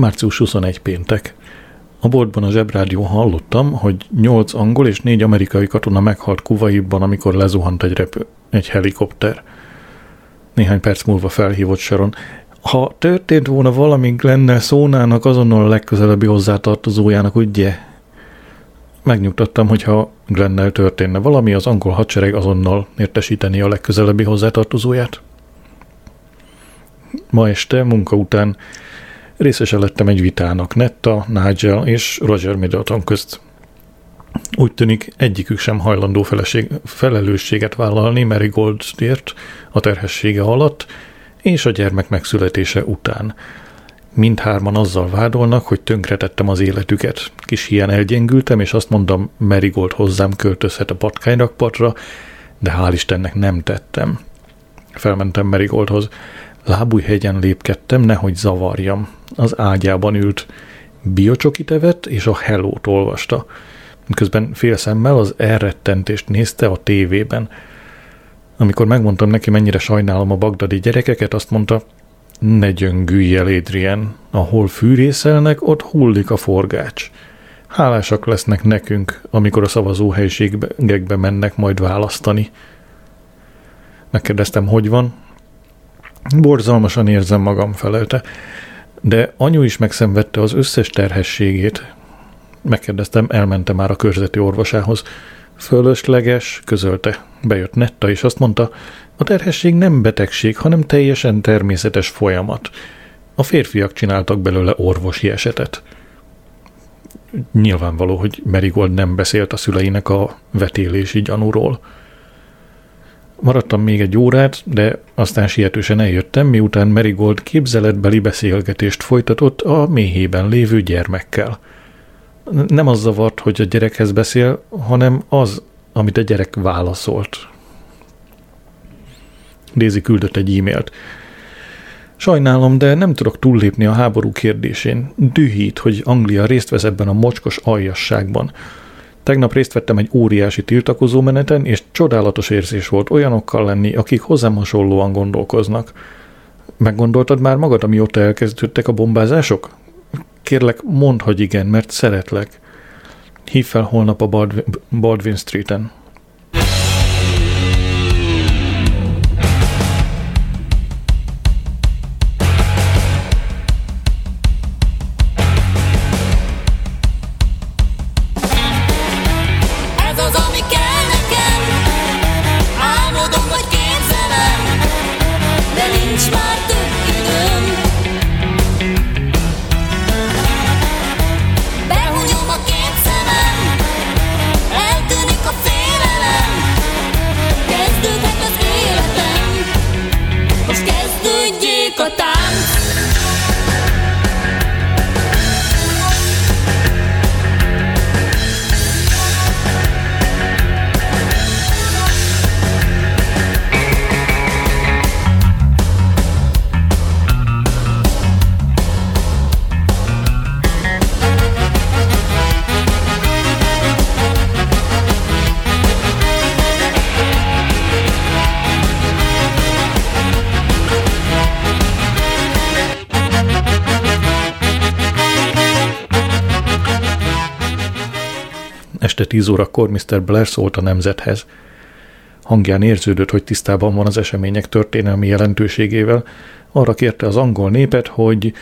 Március 21 péntek. A boltban a zsebrádió hallottam, hogy 8 angol és 4 amerikai katona meghalt Kuwaitban, amikor lezuhant egy, repő, egy helikopter. Néhány perc múlva felhívott Sharon. Ha történt volna valami lenne szónának azonnal a legközelebbi hozzátartozójának, ugye? Megnyugtattam, hogy ha Glennel történne valami, az angol hadsereg azonnal értesíteni a legközelebbi hozzátartozóját. Ma este munka után részese lettem egy vitának Netta, Nigel és Roger Middleton közt. Úgy tűnik egyikük sem hajlandó feleség, felelősséget vállalni Mary Goldért a terhessége alatt és a gyermek megszületése után. Mindhárman azzal vádolnak, hogy tönkretettem az életüket. Kis hián elgyengültem, és azt mondtam, Marigold hozzám költözhet a patkányrakpatra, de hál' Istennek nem tettem. Felmentem Marigoldhoz. Lábújhegyen lépkedtem, nehogy zavarjam. Az ágyában ült. Biocsokit evett, és a Hello-t olvasta. Közben félszemmel az elrettentést nézte a tévében. Amikor megmondtam neki, mennyire sajnálom a bagdadi gyerekeket, azt mondta, ne gyöngülj el, Adrian. Ahol fűrészelnek, ott hullik a forgács. Hálásak lesznek nekünk, amikor a szavazóhelyiségekbe mennek majd választani. Megkérdeztem, hogy van. Borzalmasan érzem magam, felelte. De anyu is megszenvedte az összes terhességét. Megkérdeztem, elmentem már a körzeti orvosához. Fölösleges, közölte. Bejött Netta, és azt mondta, a terhesség nem betegség, hanem teljesen természetes folyamat. A férfiak csináltak belőle orvosi esetet. Nyilvánvaló, hogy Merigold nem beszélt a szüleinek a vetélési gyanúról. Maradtam még egy órát, de aztán sietősen eljöttem, miután Merigold képzeletbeli beszélgetést folytatott a méhében lévő gyermekkel. Nem az zavart, hogy a gyerekhez beszél, hanem az, amit a gyerek válaszolt. Daisy küldött egy e-mailt. Sajnálom, de nem tudok túllépni a háború kérdésén. Dühít, hogy Anglia részt vesz ebben a mocskos aljasságban. Tegnap részt vettem egy óriási tiltakozó meneten, és csodálatos érzés volt olyanokkal lenni, akik hozzám hasonlóan gondolkoznak. Meggondoltad már magad, amióta elkezdődtek a bombázások? Kérlek, mondd, hogy igen, mert szeretlek. Hív fel holnap a Baldwin Streeten. Este tíz órakor Mr. Blair szólt a nemzethez. Hangján érződött, hogy tisztában van az események történelmi jelentőségével. Arra kérte az angol népet, hogy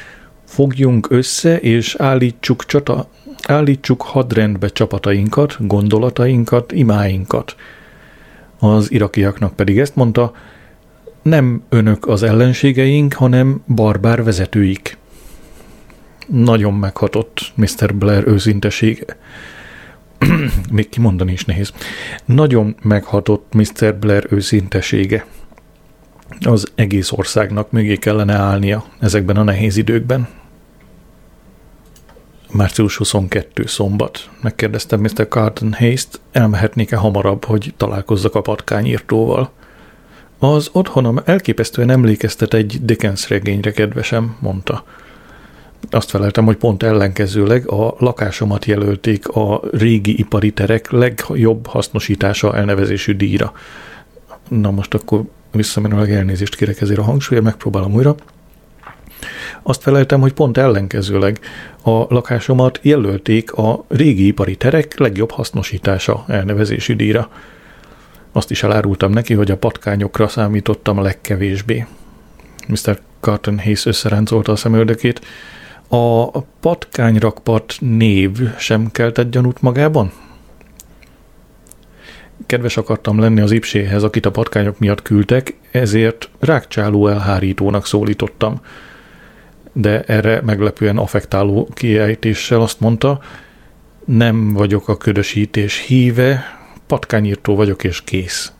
fogjunk össze és állítsuk, csata, állítsuk hadrendbe csapatainkat, gondolatainkat, imáinkat. Az irakiaknak pedig ezt mondta, nem önök az ellenségeink, hanem barbár vezetőik. Nagyon meghatott Mr. Blair őszintesége. még kimondani is nehéz. Nagyon meghatott Mr. Blair őszintesége. Az egész országnak mögé kellene állnia ezekben a nehéz időkben. Március 22. szombat. Megkérdeztem Mr. Carton Hayes-t, elmehetnék-e hamarabb, hogy találkozzak a patkányírtóval. Az otthonom elképesztően emlékeztet egy Dickens regényre, kedvesem, mondta. Azt feleltem, hogy pont ellenkezőleg a lakásomat jelölték a régi ipari terek legjobb hasznosítása elnevezésű díjra. Na most akkor visszamenőleg elnézést kérek ezért a hangsúlyra, megpróbálom újra. Azt feleltem, hogy pont ellenkezőleg a lakásomat jelölték a régi ipari terek legjobb hasznosítása elnevezési díjra. Azt is elárultam neki, hogy a patkányokra számítottam legkevésbé. Mr. Carton Hayes összeráncolta a szemöldökét. A patkányrakpat név sem keltett gyanút magában? Kedves akartam lenni az ipséhez, akit a patkányok miatt küldtek, ezért rákcsáló elhárítónak szólítottam. De erre meglepően affektáló kiejtéssel azt mondta, nem vagyok a ködösítés híve, patkányírtó vagyok és kész.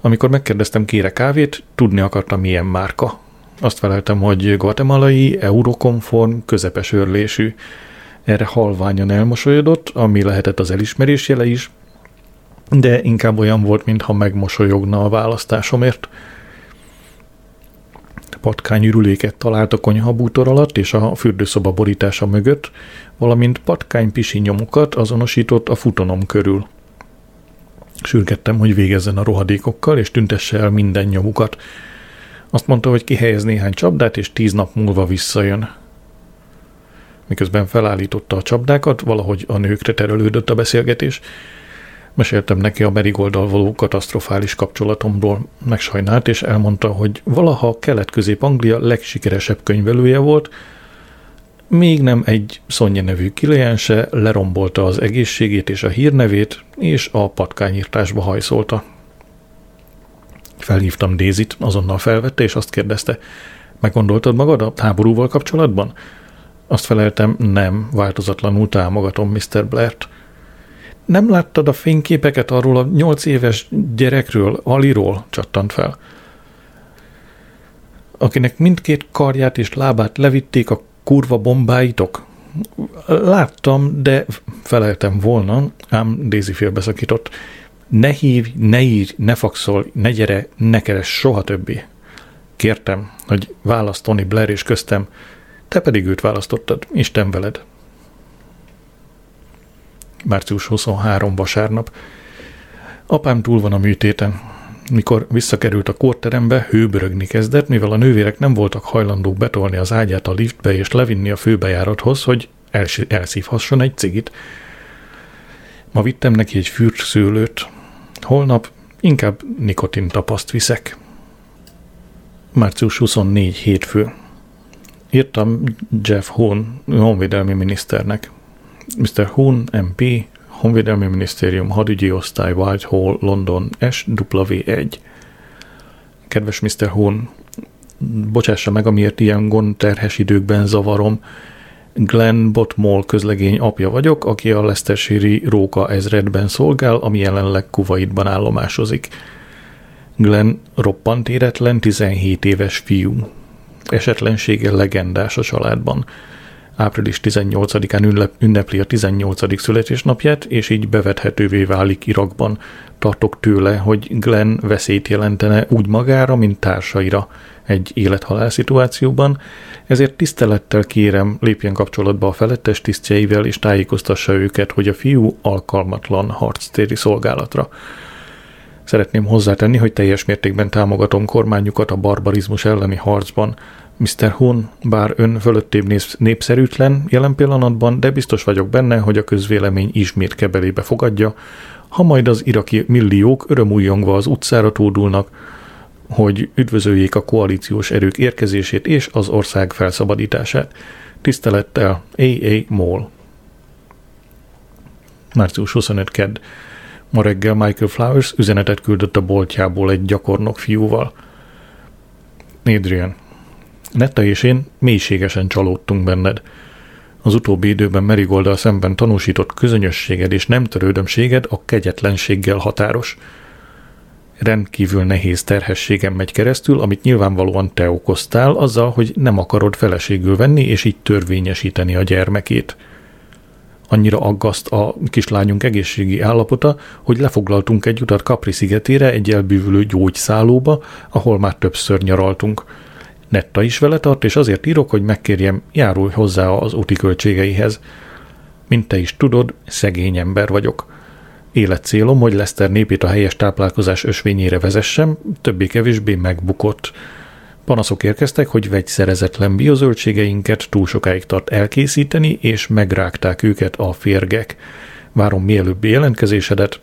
Amikor megkérdeztem kére kávét, tudni akartam milyen márka. Azt feleltem, hogy guatemalai, eurokonform, közepes örlésű. Erre halványan elmosolyodott, ami lehetett az elismerés jele is, de inkább olyan volt, mintha megmosolyogna a választásomért. Patkányürüléket talált a konyhabútor alatt és a fürdőszoba borítása mögött, valamint patkánypisi nyomokat azonosított a futonom körül. Sürgettem, hogy végezzen a rohadékokkal, és tüntesse el minden nyomukat. Azt mondta, hogy kihelyez néhány csapdát, és tíz nap múlva visszajön. Miközben felállította a csapdákat, valahogy a nőkre terelődött a beszélgetés, Meséltem neki a Merigoldal való katasztrofális kapcsolatomról, megsajnált, és elmondta, hogy valaha Kelet-Közép-Anglia legsikeresebb könyvelője volt, még nem egy Szonya nevű kliense lerombolta az egészségét és a hírnevét, és a patkányírtásba hajszolta. Felhívtam Dézit, azonnal felvette, és azt kérdezte, meggondoltad magad a háborúval kapcsolatban? Azt feleltem, nem, változatlanul támogatom Mr. Blair-t. Nem láttad a fényképeket arról a nyolc éves gyerekről, Aliról? csattant fel. Akinek mindkét karját és lábát levitték a kurva bombáitok? Láttam, de feleltem volna, ám Daisy félbeszakított. Ne hívj, ne írj, ne faxol, ne gyere, ne keres soha többé. Kértem, hogy választ Tony Blair és köztem, te pedig őt választottad, Isten veled március 23 vasárnap. Apám túl van a műtéten. Mikor visszakerült a kórterembe, hőbörögni kezdett, mivel a nővérek nem voltak hajlandók betolni az ágyát a liftbe és levinni a főbejárathoz, hogy els- elszívhasson egy cigit. Ma vittem neki egy fürtszőlőt. Holnap inkább nikotin tapaszt viszek. Március 24 hétfő. Írtam Jeff Hoon, honvédelmi miniszternek. Mr. Hun, MP, Honvédelmi Minisztérium Hadügyi Osztály Whitehall, London, SW1. Kedves Mr. Hun, bocsássa meg, amiért ilyen gondterhes időkben zavarom. Glenn Botmol közlegény apja vagyok, aki a Leicestershire Róka ezredben szolgál, ami jelenleg Kuwaitban állomásozik. Glenn roppant éretlen, 17 éves fiú. Esetlensége legendás a családban április 18-án ünnepli a 18. születésnapját, és így bevethetővé válik Irakban. Tartok tőle, hogy Glenn veszélyt jelentene úgy magára, mint társaira egy élethalál szituációban, ezért tisztelettel kérem, lépjen kapcsolatba a felettes tisztjeivel, és tájékoztassa őket, hogy a fiú alkalmatlan harctéri szolgálatra. Szeretném hozzátenni, hogy teljes mértékben támogatom kormányukat a barbarizmus elleni harcban, Mr. Hun, bár ön fölöttébb népszerűtlen jelen pillanatban, de biztos vagyok benne, hogy a közvélemény ismét kebelébe fogadja, ha majd az iraki milliók örömújongva az utcára tódulnak, hogy üdvözöljék a koalíciós erők érkezését és az ország felszabadítását. Tisztelettel A.A. Moll. Március 25 kedd. Ma reggel Michael Flowers üzenetet küldött a boltjából egy gyakornok fiúval. Adrian, Netta és én mélységesen csalódtunk benned. Az utóbbi időben Merigoldal szemben tanúsított közönösséged és nem törődömséged a kegyetlenséggel határos. Rendkívül nehéz terhességem megy keresztül, amit nyilvánvalóan te okoztál, azzal, hogy nem akarod feleségül venni és így törvényesíteni a gyermekét. Annyira aggaszt a kislányunk egészségi állapota, hogy lefoglaltunk egy utat Capri szigetére egy elbűvülő gyógyszállóba, ahol már többször nyaraltunk – Netta is vele tart, és azért írok, hogy megkérjem, járulj hozzá az úti költségeihez. Mint te is tudod, szegény ember vagyok. Életcélom, hogy Leszter népét a helyes táplálkozás ösvényére vezessem, többé-kevésbé megbukott. Panaszok érkeztek, hogy vegyszerezetlen biozöldségeinket túl sokáig tart elkészíteni, és megrágták őket a férgek. Várom mielőbbi jelentkezésedet.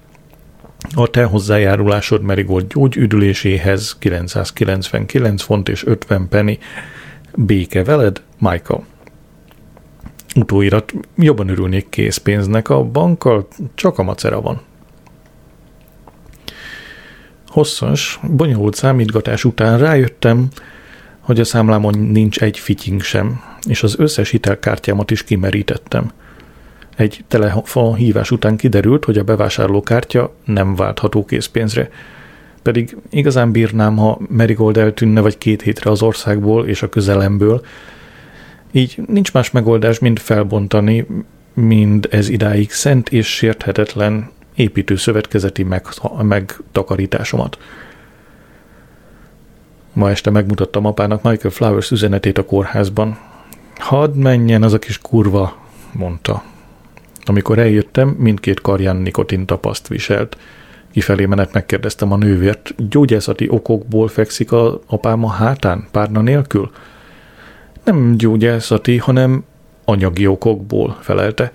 A te hozzájárulásod Merigold gyógyüdüléséhez 999 font és 50 penny. Béke veled, Michael. Utóirat, jobban örülnék készpénznek, a bankkal csak a macera van. Hosszas, bonyolult számítgatás után rájöttem, hogy a számlámon nincs egy fitying sem, és az összes hitelkártyámat is kimerítettem. Egy telefon hívás után kiderült, hogy a bevásárlókártya nem váltható készpénzre, pedig igazán bírnám, ha Merigold eltűnne vagy két hétre az országból és a közelemből, így nincs más megoldás, mint felbontani mind ez idáig szent és sérthetetlen építőszövetkezeti meg, megtakarításomat. Ma este megmutattam apának Michael Flowers üzenetét a kórházban. Hadd menjen az a kis kurva, mondta. Amikor eljöttem, mindkét karján nikotin tapaszt viselt. Kifelé menet megkérdeztem a nővért, gyógyászati okokból fekszik a apám a hátán, párna nélkül? Nem gyógyászati, hanem anyagi okokból, felelte.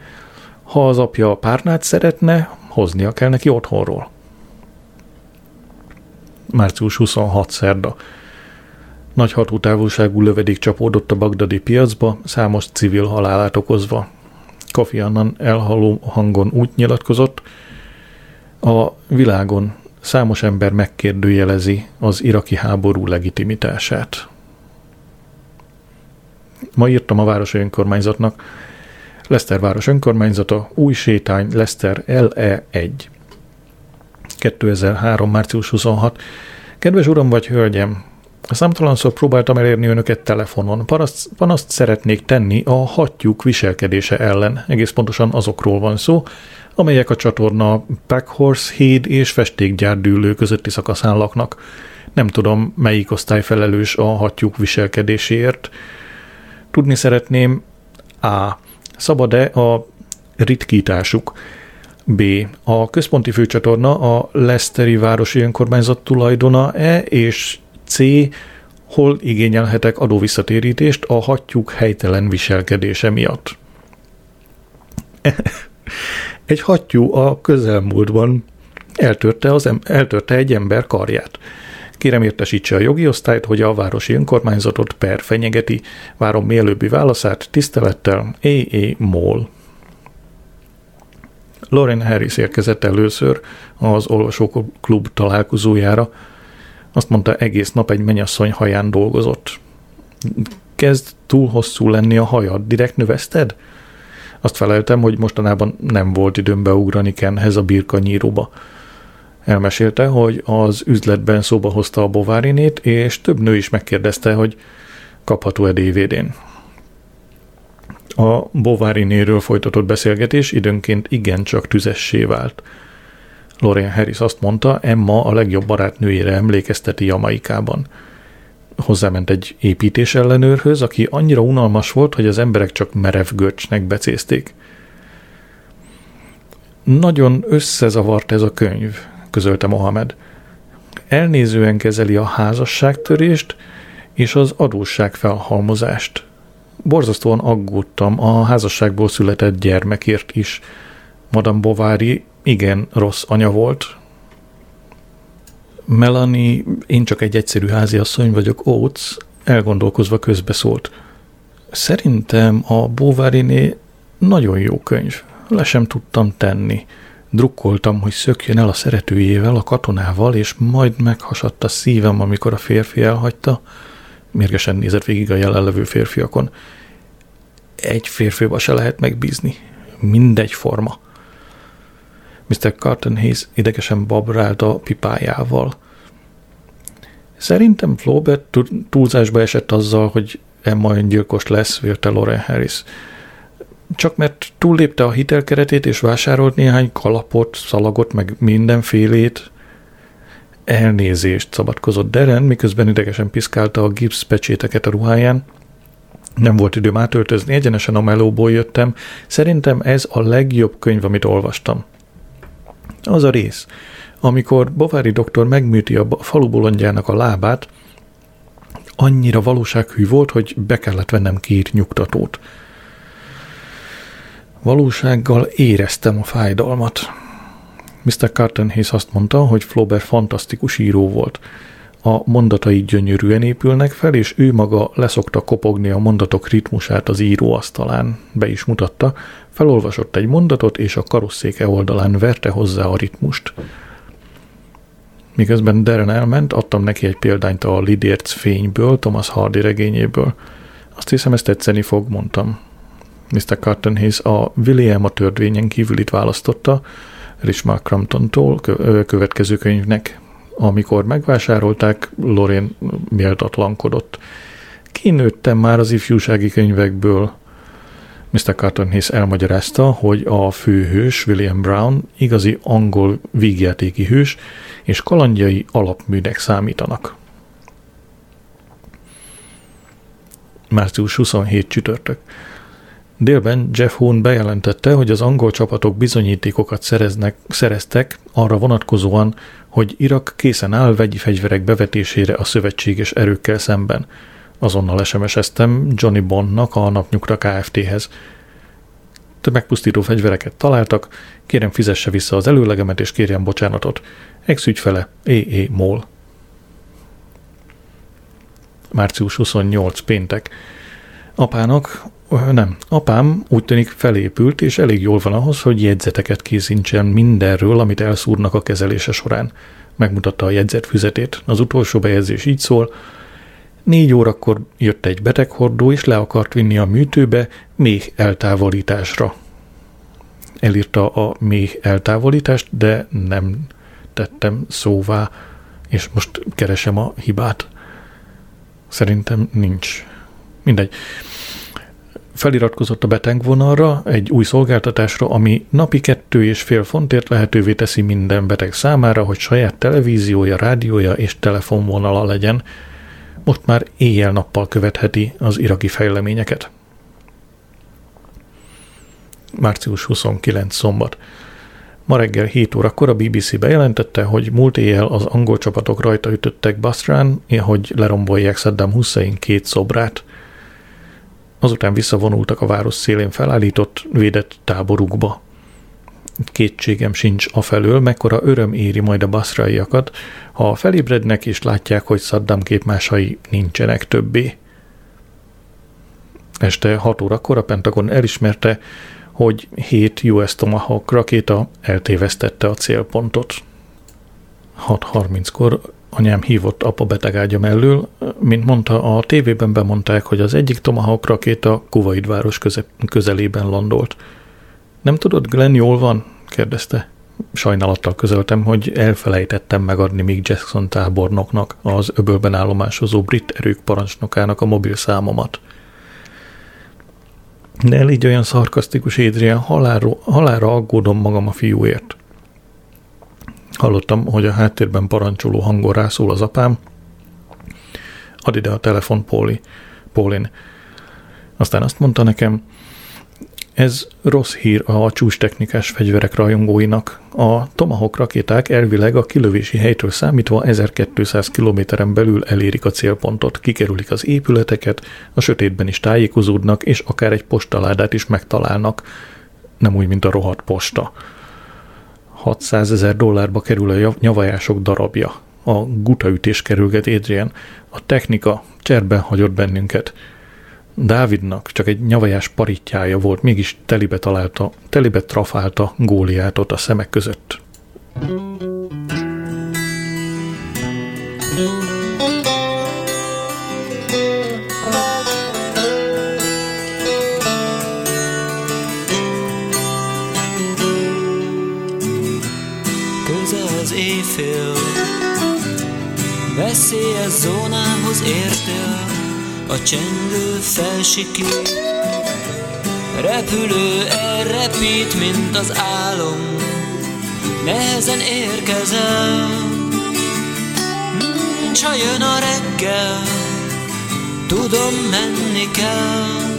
Ha az apja párnát szeretne, hoznia kell neki otthonról. Március 26 szerda. Nagy hatótávolságú lövedék csapódott a bagdadi piacba, számos civil halálát okozva. Kofi Annan elhaló hangon úgy nyilatkozott, a világon számos ember megkérdőjelezi az iraki háború legitimitását. Ma írtam a városi önkormányzatnak, Leszter város önkormányzata, új sétány, Leszter LE1. 2003. március 26. Kedves uram vagy hölgyem, Számtalanszor próbáltam elérni önöket telefonon. Panaszt, panaszt szeretnék tenni a hattyúk viselkedése ellen. Egész pontosan azokról van szó, amelyek a csatorna Packhorse híd és festékgyárdűlő közötti szakaszán laknak. Nem tudom, melyik osztály felelős a hattyúk viselkedéséért. Tudni szeretném A. Szabad-e a ritkításuk? B. A központi főcsatorna a Leszteri Városi Önkormányzat tulajdona-e, és C. Hol igényelhetek adóvisszatérítést a hattyúk helytelen viselkedése miatt? egy hattyú a közelmúltban eltörte, az em- eltörte egy ember karját. Kérem értesítse a jogi osztályt, hogy a városi önkormányzatot per fenyegeti. Várom mielőbbi válaszát, tisztelettel, E.E. Moll. Lauren Harris érkezett először az olvasóklub találkozójára, azt mondta, egész nap egy menyasszony haján dolgozott. Kezd túl hosszú lenni a hajad, direkt növeszted? Azt feleltem, hogy mostanában nem volt időm beugrani Kenhez a birkanyíróba. Elmesélte, hogy az üzletben szóba hozta a bovárinét, és több nő is megkérdezte, hogy kapható-e DVD-n. A bovárinéről folytatott beszélgetés időnként igencsak tüzessé vált – Lorraine Harris azt mondta, Emma a legjobb barátnőjére emlékezteti Jamaikában. Hozzáment egy építés ellenőrhöz, aki annyira unalmas volt, hogy az emberek csak merev görcsnek becézték. Nagyon összezavart ez a könyv, közölte Mohamed. Elnézően kezeli a házasságtörést és az adósságfelhalmozást. Borzasztóan aggódtam a házasságból született gyermekért is. Madame Bovary igen rossz anya volt. Melanie, én csak egy egyszerű háziasszony vagyok, Oates, elgondolkozva közbeszólt. Szerintem a Bovariné nagyon jó könyv. Le sem tudtam tenni. Drukkoltam, hogy szökjön el a szeretőjével, a katonával, és majd meghasadt a szívem, amikor a férfi elhagyta. Mérgesen nézett végig a jelenlevő férfiakon. Egy férfiba se lehet megbízni. Mindegy forma. Mr. Carton Hayes idegesen babrált a pipájával. Szerintem Flaubert túlzásba esett azzal, hogy Emma öngyilkos lesz, vélte Lauren Harris. Csak mert túllépte a hitelkeretét és vásárolt néhány kalapot, szalagot, meg mindenfélét. Elnézést szabadkozott Deren, miközben idegesen piszkálta a gipsz pecséteket a ruháján. Nem volt időm átöltözni, egyenesen a melóból jöttem. Szerintem ez a legjobb könyv, amit olvastam. Az a rész, amikor Bovári doktor megműti a falu bolondjának a lábát, annyira valósághű volt, hogy be kellett vennem két nyugtatót. Valósággal éreztem a fájdalmat. Mr. Carton Hayes azt mondta, hogy Flaubert fantasztikus író volt. A mondatai gyönyörűen épülnek fel, és ő maga leszokta kopogni a mondatok ritmusát az íróasztalán. Be is mutatta, felolvasott egy mondatot, és a karosszéke oldalán verte hozzá a ritmust. Miközben Darren elment, adtam neki egy példányt a Lidérc fényből, Thomas Hardy regényéből. Azt hiszem, ezt tetszeni fog, mondtam. Mr. Carton Hayes a William a törvényen kívül itt választotta, Richmar Cramptontól következő könyvnek. Amikor megvásárolták, Lorraine méltatlankodott. Kinőttem már az ifjúsági könyvekből. Mr. Carton Hayes elmagyarázta, hogy a főhős William Brown igazi angol vígjátéki hős, és kalandjai alapműnek számítanak. Március 27 csütörtök. Délben Jeff Hoon bejelentette, hogy az angol csapatok bizonyítékokat szereznek, szereztek arra vonatkozóan, hogy Irak készen áll vegyi fegyverek bevetésére a szövetséges erőkkel szemben. Azonnal SMS-eztem Johnny Bondnak a napnyugta Kft-hez. Tömegpusztító fegyvereket találtak, kérem fizesse vissza az előlegemet és kérjem bocsánatot. Ex-ügyfele, E.E. Mól. Március 28 péntek. Apának, nem, apám úgy tűnik felépült, és elég jól van ahhoz, hogy jegyzeteket készítsen mindenről, amit elszúrnak a kezelése során. Megmutatta a jegyzetfüzetét. Az utolsó bejegyzés így szól, Négy órakor jött egy beteghordó, és le akart vinni a műtőbe még eltávolításra. Elírta a még eltávolítást, de nem tettem szóvá, és most keresem a hibát. Szerintem nincs. Mindegy. Feliratkozott a betegvonalra egy új szolgáltatásra, ami napi kettő és fél fontért lehetővé teszi minden beteg számára, hogy saját televíziója, rádiója és telefonvonala legyen. Most már éjjel-nappal követheti az iraki fejleményeket. Március 29 szombat. Ma reggel 7 órakor a BBC bejelentette, hogy múlt éjjel az angol csapatok rajta ütöttek Basrán, hogy lerombolják Saddam Hussein két szobrát. Azután visszavonultak a város szélén felállított, védett táborukba. Kétségem sincs afelől, mekkora öröm éri majd a baszraiakat, ha felébrednek és látják, hogy Saddam képmásai nincsenek többé. Este 6 órakor a Pentagon elismerte, hogy 7 US Tomahawk rakéta eltévesztette a célpontot. 6.30-kor anyám hívott apa betegágya mellől, mint mondta, a tévében bemondták, hogy az egyik Tomahawk rakéta Kuwait város köze- közelében landolt. Nem tudod, Glenn jól van? kérdezte. Sajnálattal közöltem, hogy elfelejtettem megadni Mick Jackson tábornoknak, az öbölben állomásozó brit erők parancsnokának a mobil számomat. Ne légy olyan szarkasztikus, Adrian, halára, halára aggódom magam a fiúért. Hallottam, hogy a háttérben parancsoló hangon rászól az apám. Add ide a telefon, Póli. Pólin. Aztán azt mondta nekem, ez rossz hír a csúcs-technikás fegyverek rajongóinak. A Tomahawk rakéták elvileg a kilövési helytől számítva 1200 kilométeren belül elérik a célpontot, kikerülik az épületeket, a sötétben is tájékozódnak, és akár egy postaládát is megtalálnak. Nem úgy, mint a rohadt posta. 600 ezer dollárba kerül a nyavajások darabja. A gutaütés kerülget Adrian. A technika cserben hagyott bennünket. Dávidnak csak egy nyavajás paritjája volt, mégis telibe találta, telibe trafálta góliátot a szemek között. Közel veszélyes zónához értél, a csengő felsikít, repülő elrepít, mint az álom, nehezen érkezel, csak jön a reggel, tudom menni kell,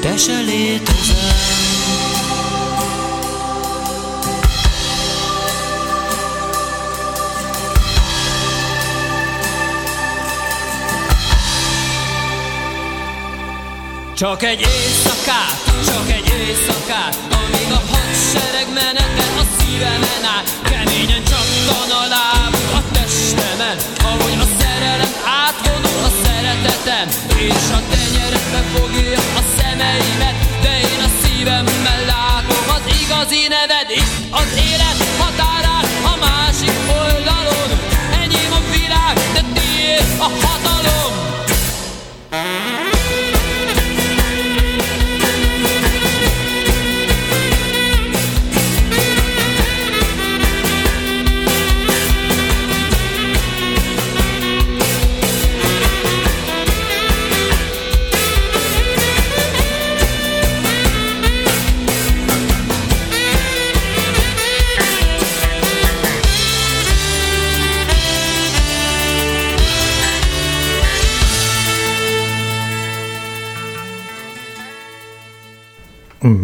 te se létezel. Csak egy éjszakát, csak egy éjszakát Amíg a hadsereg menetel a szívemen át Keményen csattan a láb a testemen Ahogy a szerelem átvonul a szeretetem. És a tenyeredbe fogja a szemeimet De én a szívemmel látom az igazi neved. Itt az élet határán a másik oldalon. Enyém a világ, de tiéd a hatalom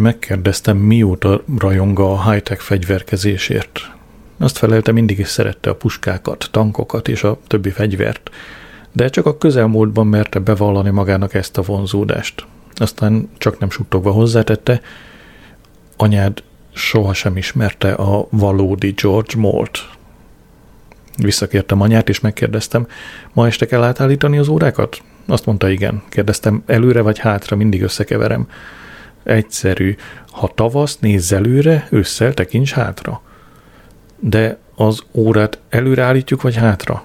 Megkérdeztem, mióta rajong a high-tech fegyverkezésért. Azt felelte, mindig is szerette a puskákat, tankokat és a többi fegyvert, de csak a közelmúltban merte bevallani magának ezt a vonzódást. Aztán csak nem suttogva hozzátette, anyád sohasem ismerte a valódi George Molt. Visszakértem anyát, és megkérdeztem, ma este kell átállítani az órákat? Azt mondta, igen. Kérdeztem, előre vagy hátra, mindig összekeverem. Egyszerű. Ha tavasz, nézz előre, ősszel tekints hátra. De az órát előre állítjuk, vagy hátra?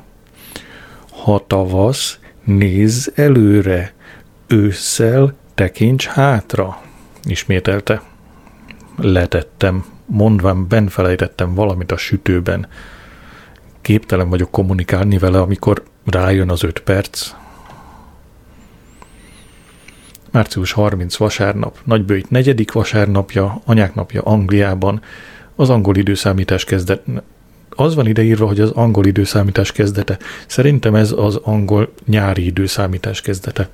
Ha tavasz, nézz előre, ősszel tekints hátra. Ismételte. Letettem, mondván benfelejtettem valamit a sütőben. Képtelen vagyok kommunikálni vele, amikor rájön az öt perc, Március 30 vasárnap, nagybőjt negyedik vasárnapja, anyák napja Angliában, az angol időszámítás kezdet. Az van ideírva, hogy az angol időszámítás kezdete. Szerintem ez az angol nyári időszámítás kezdete.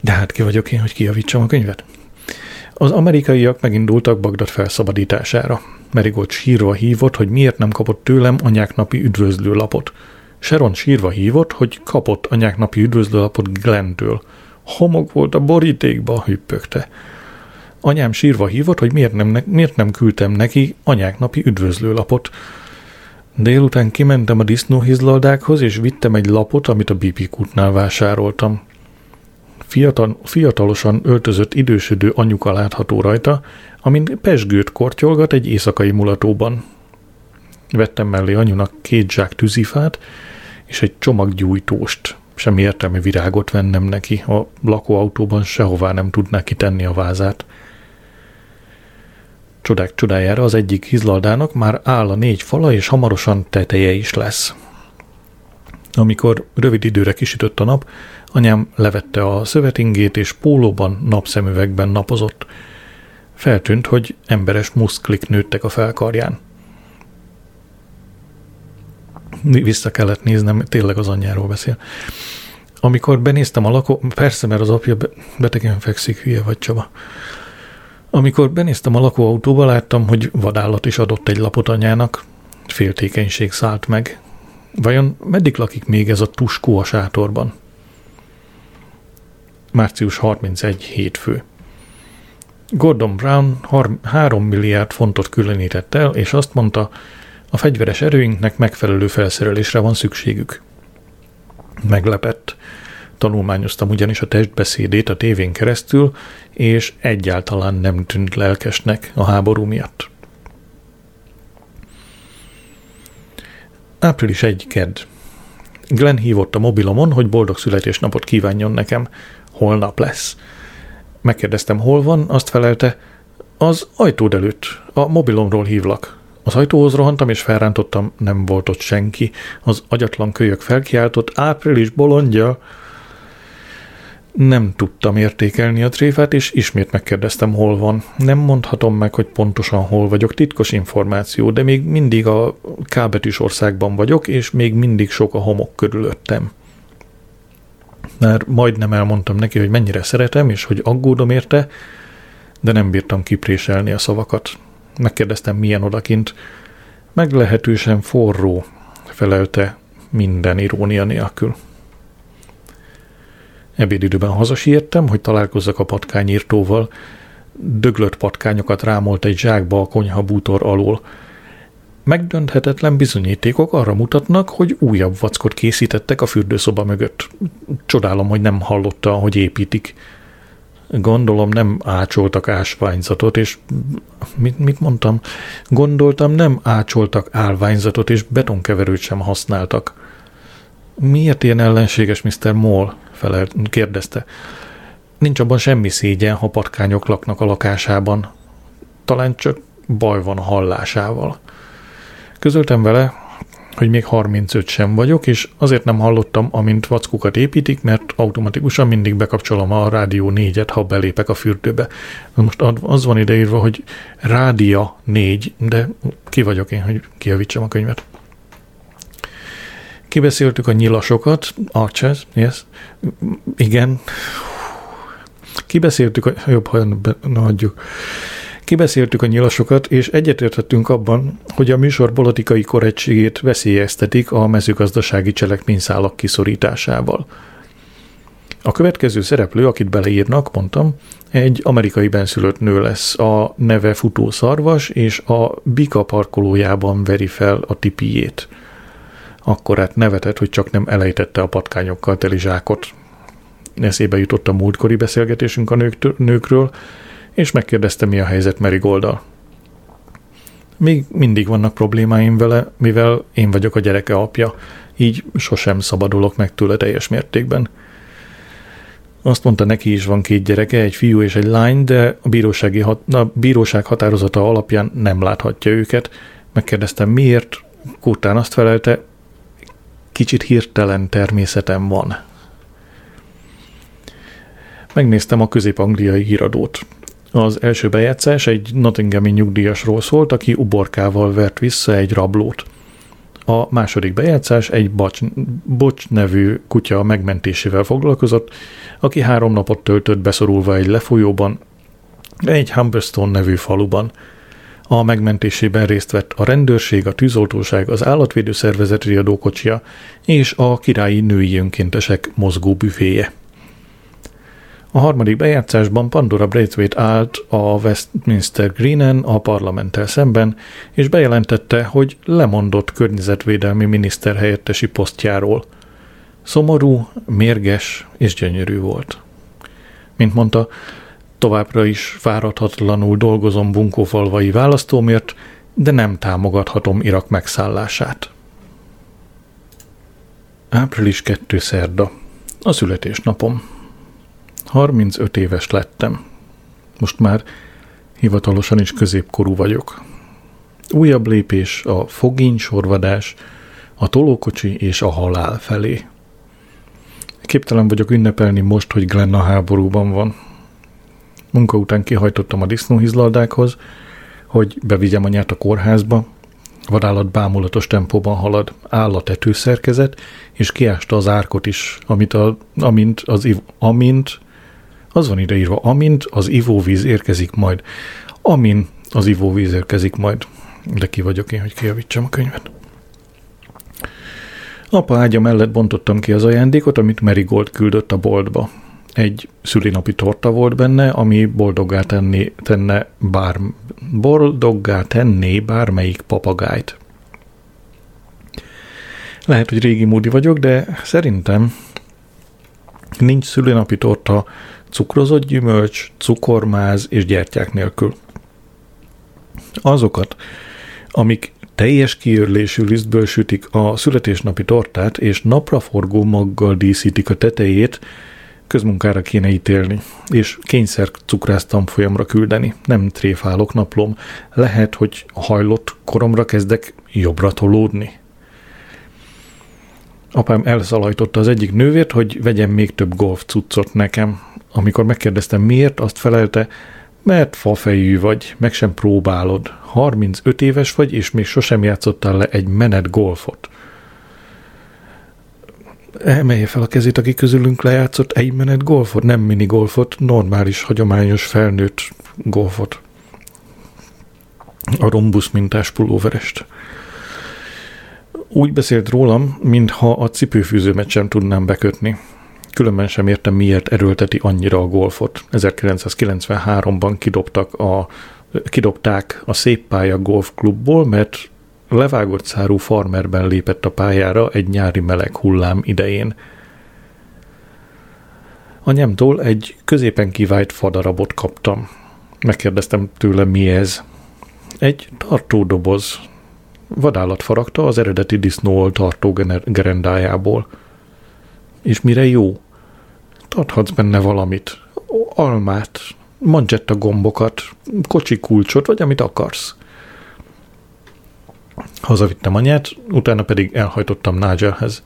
De hát ki vagyok én, hogy kijavítsam a könyvet? Az amerikaiak megindultak Bagdad felszabadítására. Merigold sírva hívott, hogy miért nem kapott tőlem anyák napi üdvözlő lapot. Sharon sírva hívott, hogy kapott anyák napi üdvözlőlapot Glentől. Homok volt a borítékba, hüppögte. Anyám sírva hívott, hogy miért nem, miért nem küldtem neki anyák napi üdvözlőlapot. Délután kimentem a disznóhizlaldákhoz, és vittem egy lapot, amit a Bibikútnál vásároltam. Fiatal, fiatalosan öltözött idősödő anyuka látható rajta, amint pesgőt kortyolgat egy éjszakai mulatóban. Vettem mellé anyunak két zsák tűzifát, és egy csomag gyújtóst. Semmi értelme virágot vennem neki, a lakóautóban sehová nem tudná kitenni a vázát. Csodák csodájára az egyik hizlaldának már áll a négy fala, és hamarosan teteje is lesz. Amikor rövid időre kisütött a nap, anyám levette a szövetingét, és pólóban, napszemüvegben napozott. Feltűnt, hogy emberes muszklik nőttek a felkarján vissza kellett néznem, tényleg az anyjáról beszél. Amikor benéztem a lakó, persze, mert az apja betegen fekszik, hülye vagy Csaba. Amikor benéztem a lakóautóba, láttam, hogy vadállat is adott egy lapot anyának. Féltékenység szállt meg. Vajon meddig lakik még ez a tuskó a sátorban? Március 31 hétfő. Gordon Brown 3 milliárd fontot különített el, és azt mondta, a fegyveres erőinknek megfelelő felszerelésre van szükségük. Meglepett. Tanulmányoztam ugyanis a testbeszédét a tévén keresztül, és egyáltalán nem tűnt lelkesnek a háború miatt. Április 1 kedd. Glenn hívott a mobilomon, hogy boldog születésnapot kívánjon nekem. Holnap lesz. Megkérdeztem, hol van, azt felelte, az ajtód előtt, a mobilomról hívlak. Az ajtóhoz rohantam, és felrántottam, nem volt ott senki. Az agyatlan kölyök felkiáltott, április bolondja. Nem tudtam értékelni a tréfát, és ismét megkérdeztem, hol van. Nem mondhatom meg, hogy pontosan hol vagyok, titkos információ, de még mindig a kábetűs országban vagyok, és még mindig sok a homok körülöttem. Már majdnem elmondtam neki, hogy mennyire szeretem, és hogy aggódom érte, de nem bírtam kipréselni a szavakat. Megkérdeztem, milyen odakint. Meglehetősen forró, felelte minden irónia nélkül. Ebédidőben hazasiettem, hogy találkozzak a patkányírtóval. Döglött patkányokat rámolt egy zsákba a konyha bútor alól. Megdönthetetlen bizonyítékok arra mutatnak, hogy újabb vackot készítettek a fürdőszoba mögött. Csodálom, hogy nem hallotta, hogy építik. Gondolom nem ácsoltak ásványzatot, és mit, mit mondtam? Gondoltam nem ácsoltak állványzatot, és betonkeverőt sem használtak. Miért ilyen ellenséges Mr. Moll? Felel, kérdezte. Nincs abban semmi szégyen, ha patkányok laknak a lakásában. Talán csak baj van a hallásával. Közöltem vele, hogy még 35 sem vagyok, és azért nem hallottam, amint vackukat építik, mert automatikusan mindig bekapcsolom a rádió négyet, ha belépek a fürdőbe. Most az van ideírva, hogy rádia négy, de ki vagyok én, hogy kiavítsam a könyvet. Kibeszéltük a nyilasokat, Arches, yes, igen. Kibeszéltük a, jobb, ha adjuk. Kibeszéltük a nyilasokat, és egyetértettünk abban, hogy a műsor politikai korrektségét veszélyeztetik a mezőgazdasági cselekményszálak kiszorításával. A következő szereplő, akit beleírnak, mondtam, egy amerikai benszülött nő lesz, a neve Futó Szarvas, és a Bika parkolójában veri fel a tipijét. Akkor hát nevetett, hogy csak nem elejtette a patkányokkal teli zsákot. Eszébe jutott a múltkori beszélgetésünk a nőkről, és megkérdezte, mi a helyzet Merigolddal. Még mindig vannak problémáim vele, mivel én vagyok a gyereke apja, így sosem szabadulok meg tőle teljes mértékben. Azt mondta, neki is van két gyereke, egy fiú és egy lány, de a, bírósági hat, a bíróság határozata alapján nem láthatja őket. Megkérdeztem, miért? Kótán azt felelte, kicsit hirtelen természetem van. Megnéztem a közép-angliai híradót. Az első bejátszás egy Nottinghami nyugdíjasról szólt, aki uborkával vert vissza egy rablót. A második bejátszás egy Bocs, Bocs nevű kutya megmentésével foglalkozott, aki három napot töltött beszorulva egy lefolyóban, egy Humberstone nevű faluban. A megmentésében részt vett a rendőrség, a tűzoltóság, az állatvédő szervezet riadókocsia és a királyi női önkéntesek mozgó büféje. A harmadik bejátszásban Pandora Braithwaite állt a Westminster Greenen a parlamenttel szemben, és bejelentette, hogy lemondott környezetvédelmi miniszter helyettesi posztjáról. Szomorú, mérges és gyönyörű volt. Mint mondta, továbbra is fáradhatatlanul dolgozom bunkófalvai választómért, de nem támogathatom Irak megszállását. Április 2. szerda. A születésnapom. 35 éves lettem. Most már hivatalosan is középkorú vagyok. Újabb lépés a fogény sorvadás, a tolókocsi és a halál felé. Képtelen vagyok ünnepelni most, hogy Glenn a háborúban van. Munka után kihajtottam a disznóhizlaldákhoz, hogy bevigyem anyát a kórházba. Vadállat bámulatos tempóban halad, áll a tetőszerkezet, és kiásta az árkot is, amit a, amint, az, amint az van ideírva, amint az ivóvíz érkezik majd. Amin az ivóvíz érkezik majd. De ki vagyok én, hogy kijavítsam a könyvet. Apa ágya mellett bontottam ki az ajándékot, amit Marigold küldött a boltba. Egy szülinapi torta volt benne, ami boldoggá tenni, tenne bár, boldoggá tenné bármelyik papagájt. Lehet, hogy régi módi vagyok, de szerintem nincs szülinapi torta cukrozott gyümölcs, cukormáz és gyertyák nélkül. Azokat, amik teljes kiörlésű lisztből sütik a születésnapi tortát, és napraforgó maggal díszítik a tetejét, közmunkára kéne ítélni, és kényszer cukrász tanfolyamra küldeni. Nem tréfálok naplom. Lehet, hogy hajlott koromra kezdek jobbra tolódni. Apám elszalajtotta az egyik nővért, hogy vegyen még több golf cuccot nekem. Amikor megkérdeztem miért, azt felelte, mert fafejű vagy, meg sem próbálod. 35 éves vagy, és még sosem játszottál le egy menet golfot. Emelje fel a kezét, aki közülünk lejátszott egy menet golfot, nem mini golfot, normális, hagyományos felnőtt golfot. A rombusz mintás pulóverest. Úgy beszélt rólam, mintha a cipőfűzőmet sem tudnám bekötni. Különben sem értem, miért erőlteti annyira a golfot. 1993-ban kidobtak a, kidobták a Szép Pálya golfklubból, mert levágott szárú farmerben lépett a pályára egy nyári meleg hullám idején. Anyámtól egy középen kivált fadarabot kaptam. Megkérdeztem tőle, mi ez. Egy tartódoboz. Vadállat faragta az eredeti disznó tartó gerendájából. És mire jó? Tarthatsz benne valamit. Almát, manzsetta gombokat, kocsi kulcsot, vagy amit akarsz. Hazavittem anyát, utána pedig elhajtottam Nigelhez.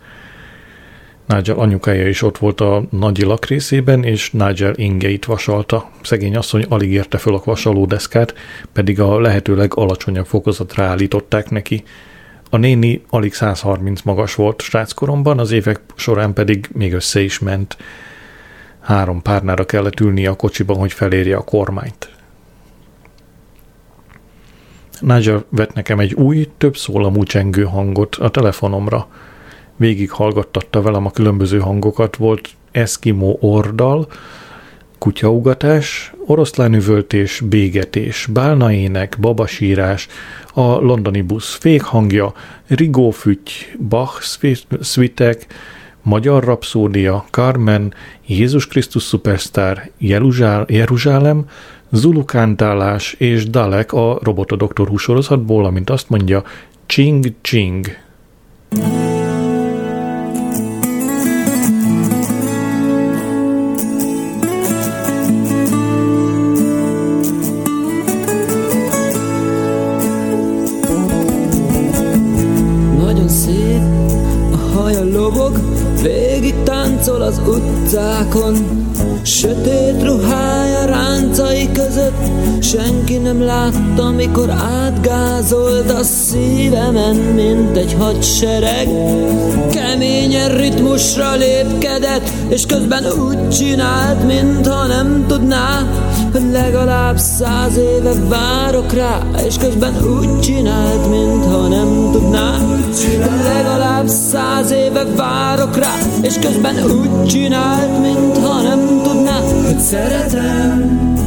Nigel anyukája is ott volt a nagy részében, és Nigel ingeit vasalta. Szegény asszony alig érte föl a vasalódeszkát, pedig a lehetőleg alacsonyabb fokozatra állították neki. A néni alig 130 magas volt sráckoromban, az évek során pedig még össze is ment. Három párnára kellett ülnie a kocsiban, hogy felérje a kormányt. Nigel vett nekem egy új, több szólamú csengő hangot a telefonomra. Végig hallgattatta velem a különböző hangokat, volt Eskimo ordal, kutyaugatás, oroszlánüvöltés, bégetés, bálnaének, babasírás, a londoni busz fékhangja, rigófüty, Bach szvitek, Magyar Rapszódia, Carmen, Jézus Krisztus Superstar, Jeruzsálem, Zulu és Dalek a Robotodoktor húsorozatból, amint azt mondja, Ching Ching. Nagyon átgázolt a szívemen, mint egy hadsereg. Keményen ritmusra lépkedett, és közben úgy csinált, mintha nem tudná, hogy legalább száz éve várok rá, és közben úgy csinált, mintha nem tudná, legalább száz éve várok rá, és közben úgy csinált, mintha nem tudná, hogy szeretem.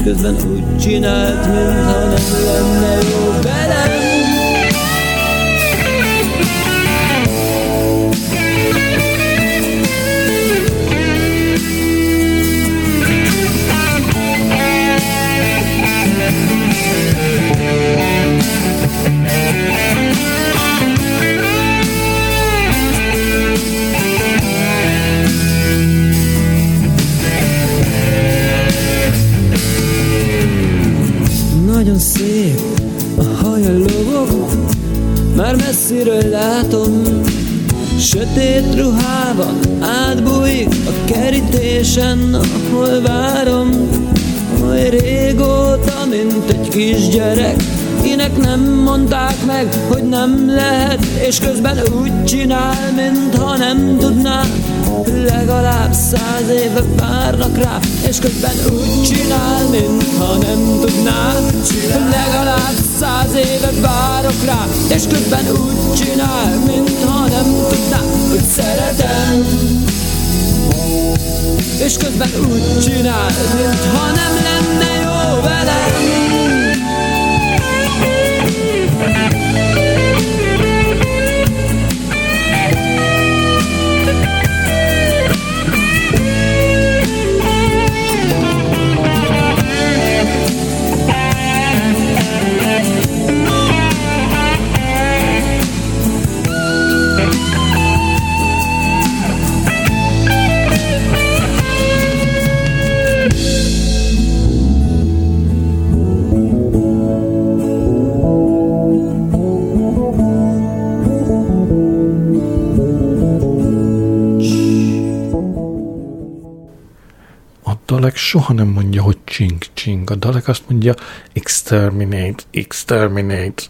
És közben úgy csinált, mintha nem lenne jó éve várnak rá, és közben úgy csinál, mintha nem tudná, legalább száz éve várok rá, és közben úgy csinál, mintha nem tudná, hogy szeretem. És közben úgy csinál, mintha nem lenne jó velem. Dalek soha nem mondja, hogy csing csing. A Dalek azt mondja exterminate, exterminate.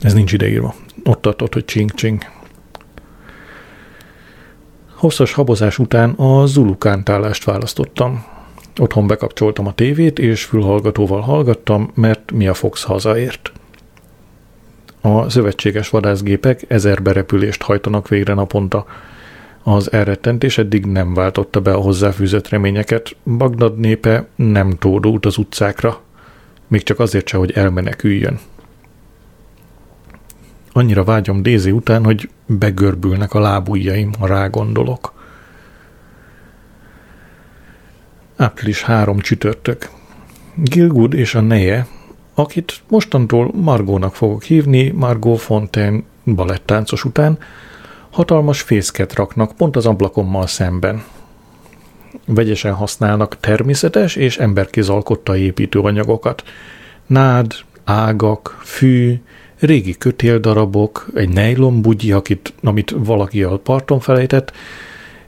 Ez nincs ideírva. Ott tartott, hogy csing csing. Hosszas habozás után a Zulu kántálást választottam. Otthon bekapcsoltam a tévét, és fülhallgatóval hallgattam, mert mi a Fox hazaért. A szövetséges vadászgépek ezer berepülést hajtanak végre naponta. Az elrettentés eddig nem váltotta be a hozzáfűzött reményeket. Bagdad népe nem tódult az utcákra, még csak azért se, hogy elmeneküljön. Annyira vágyom Dézi után, hogy begörbülnek a lábujjaim, ha rágondolok. Április három csütörtök. Gilgud és a neje, akit mostantól Margónak fogok hívni, Margó Fontaine balettáncos után, hatalmas fészket raknak pont az ablakommal szemben. Vegyesen használnak természetes és emberkézalkotta építőanyagokat. Nád, ágak, fű, régi kötéldarabok, egy nejlon bugyi, akit, amit valaki a parton felejtett,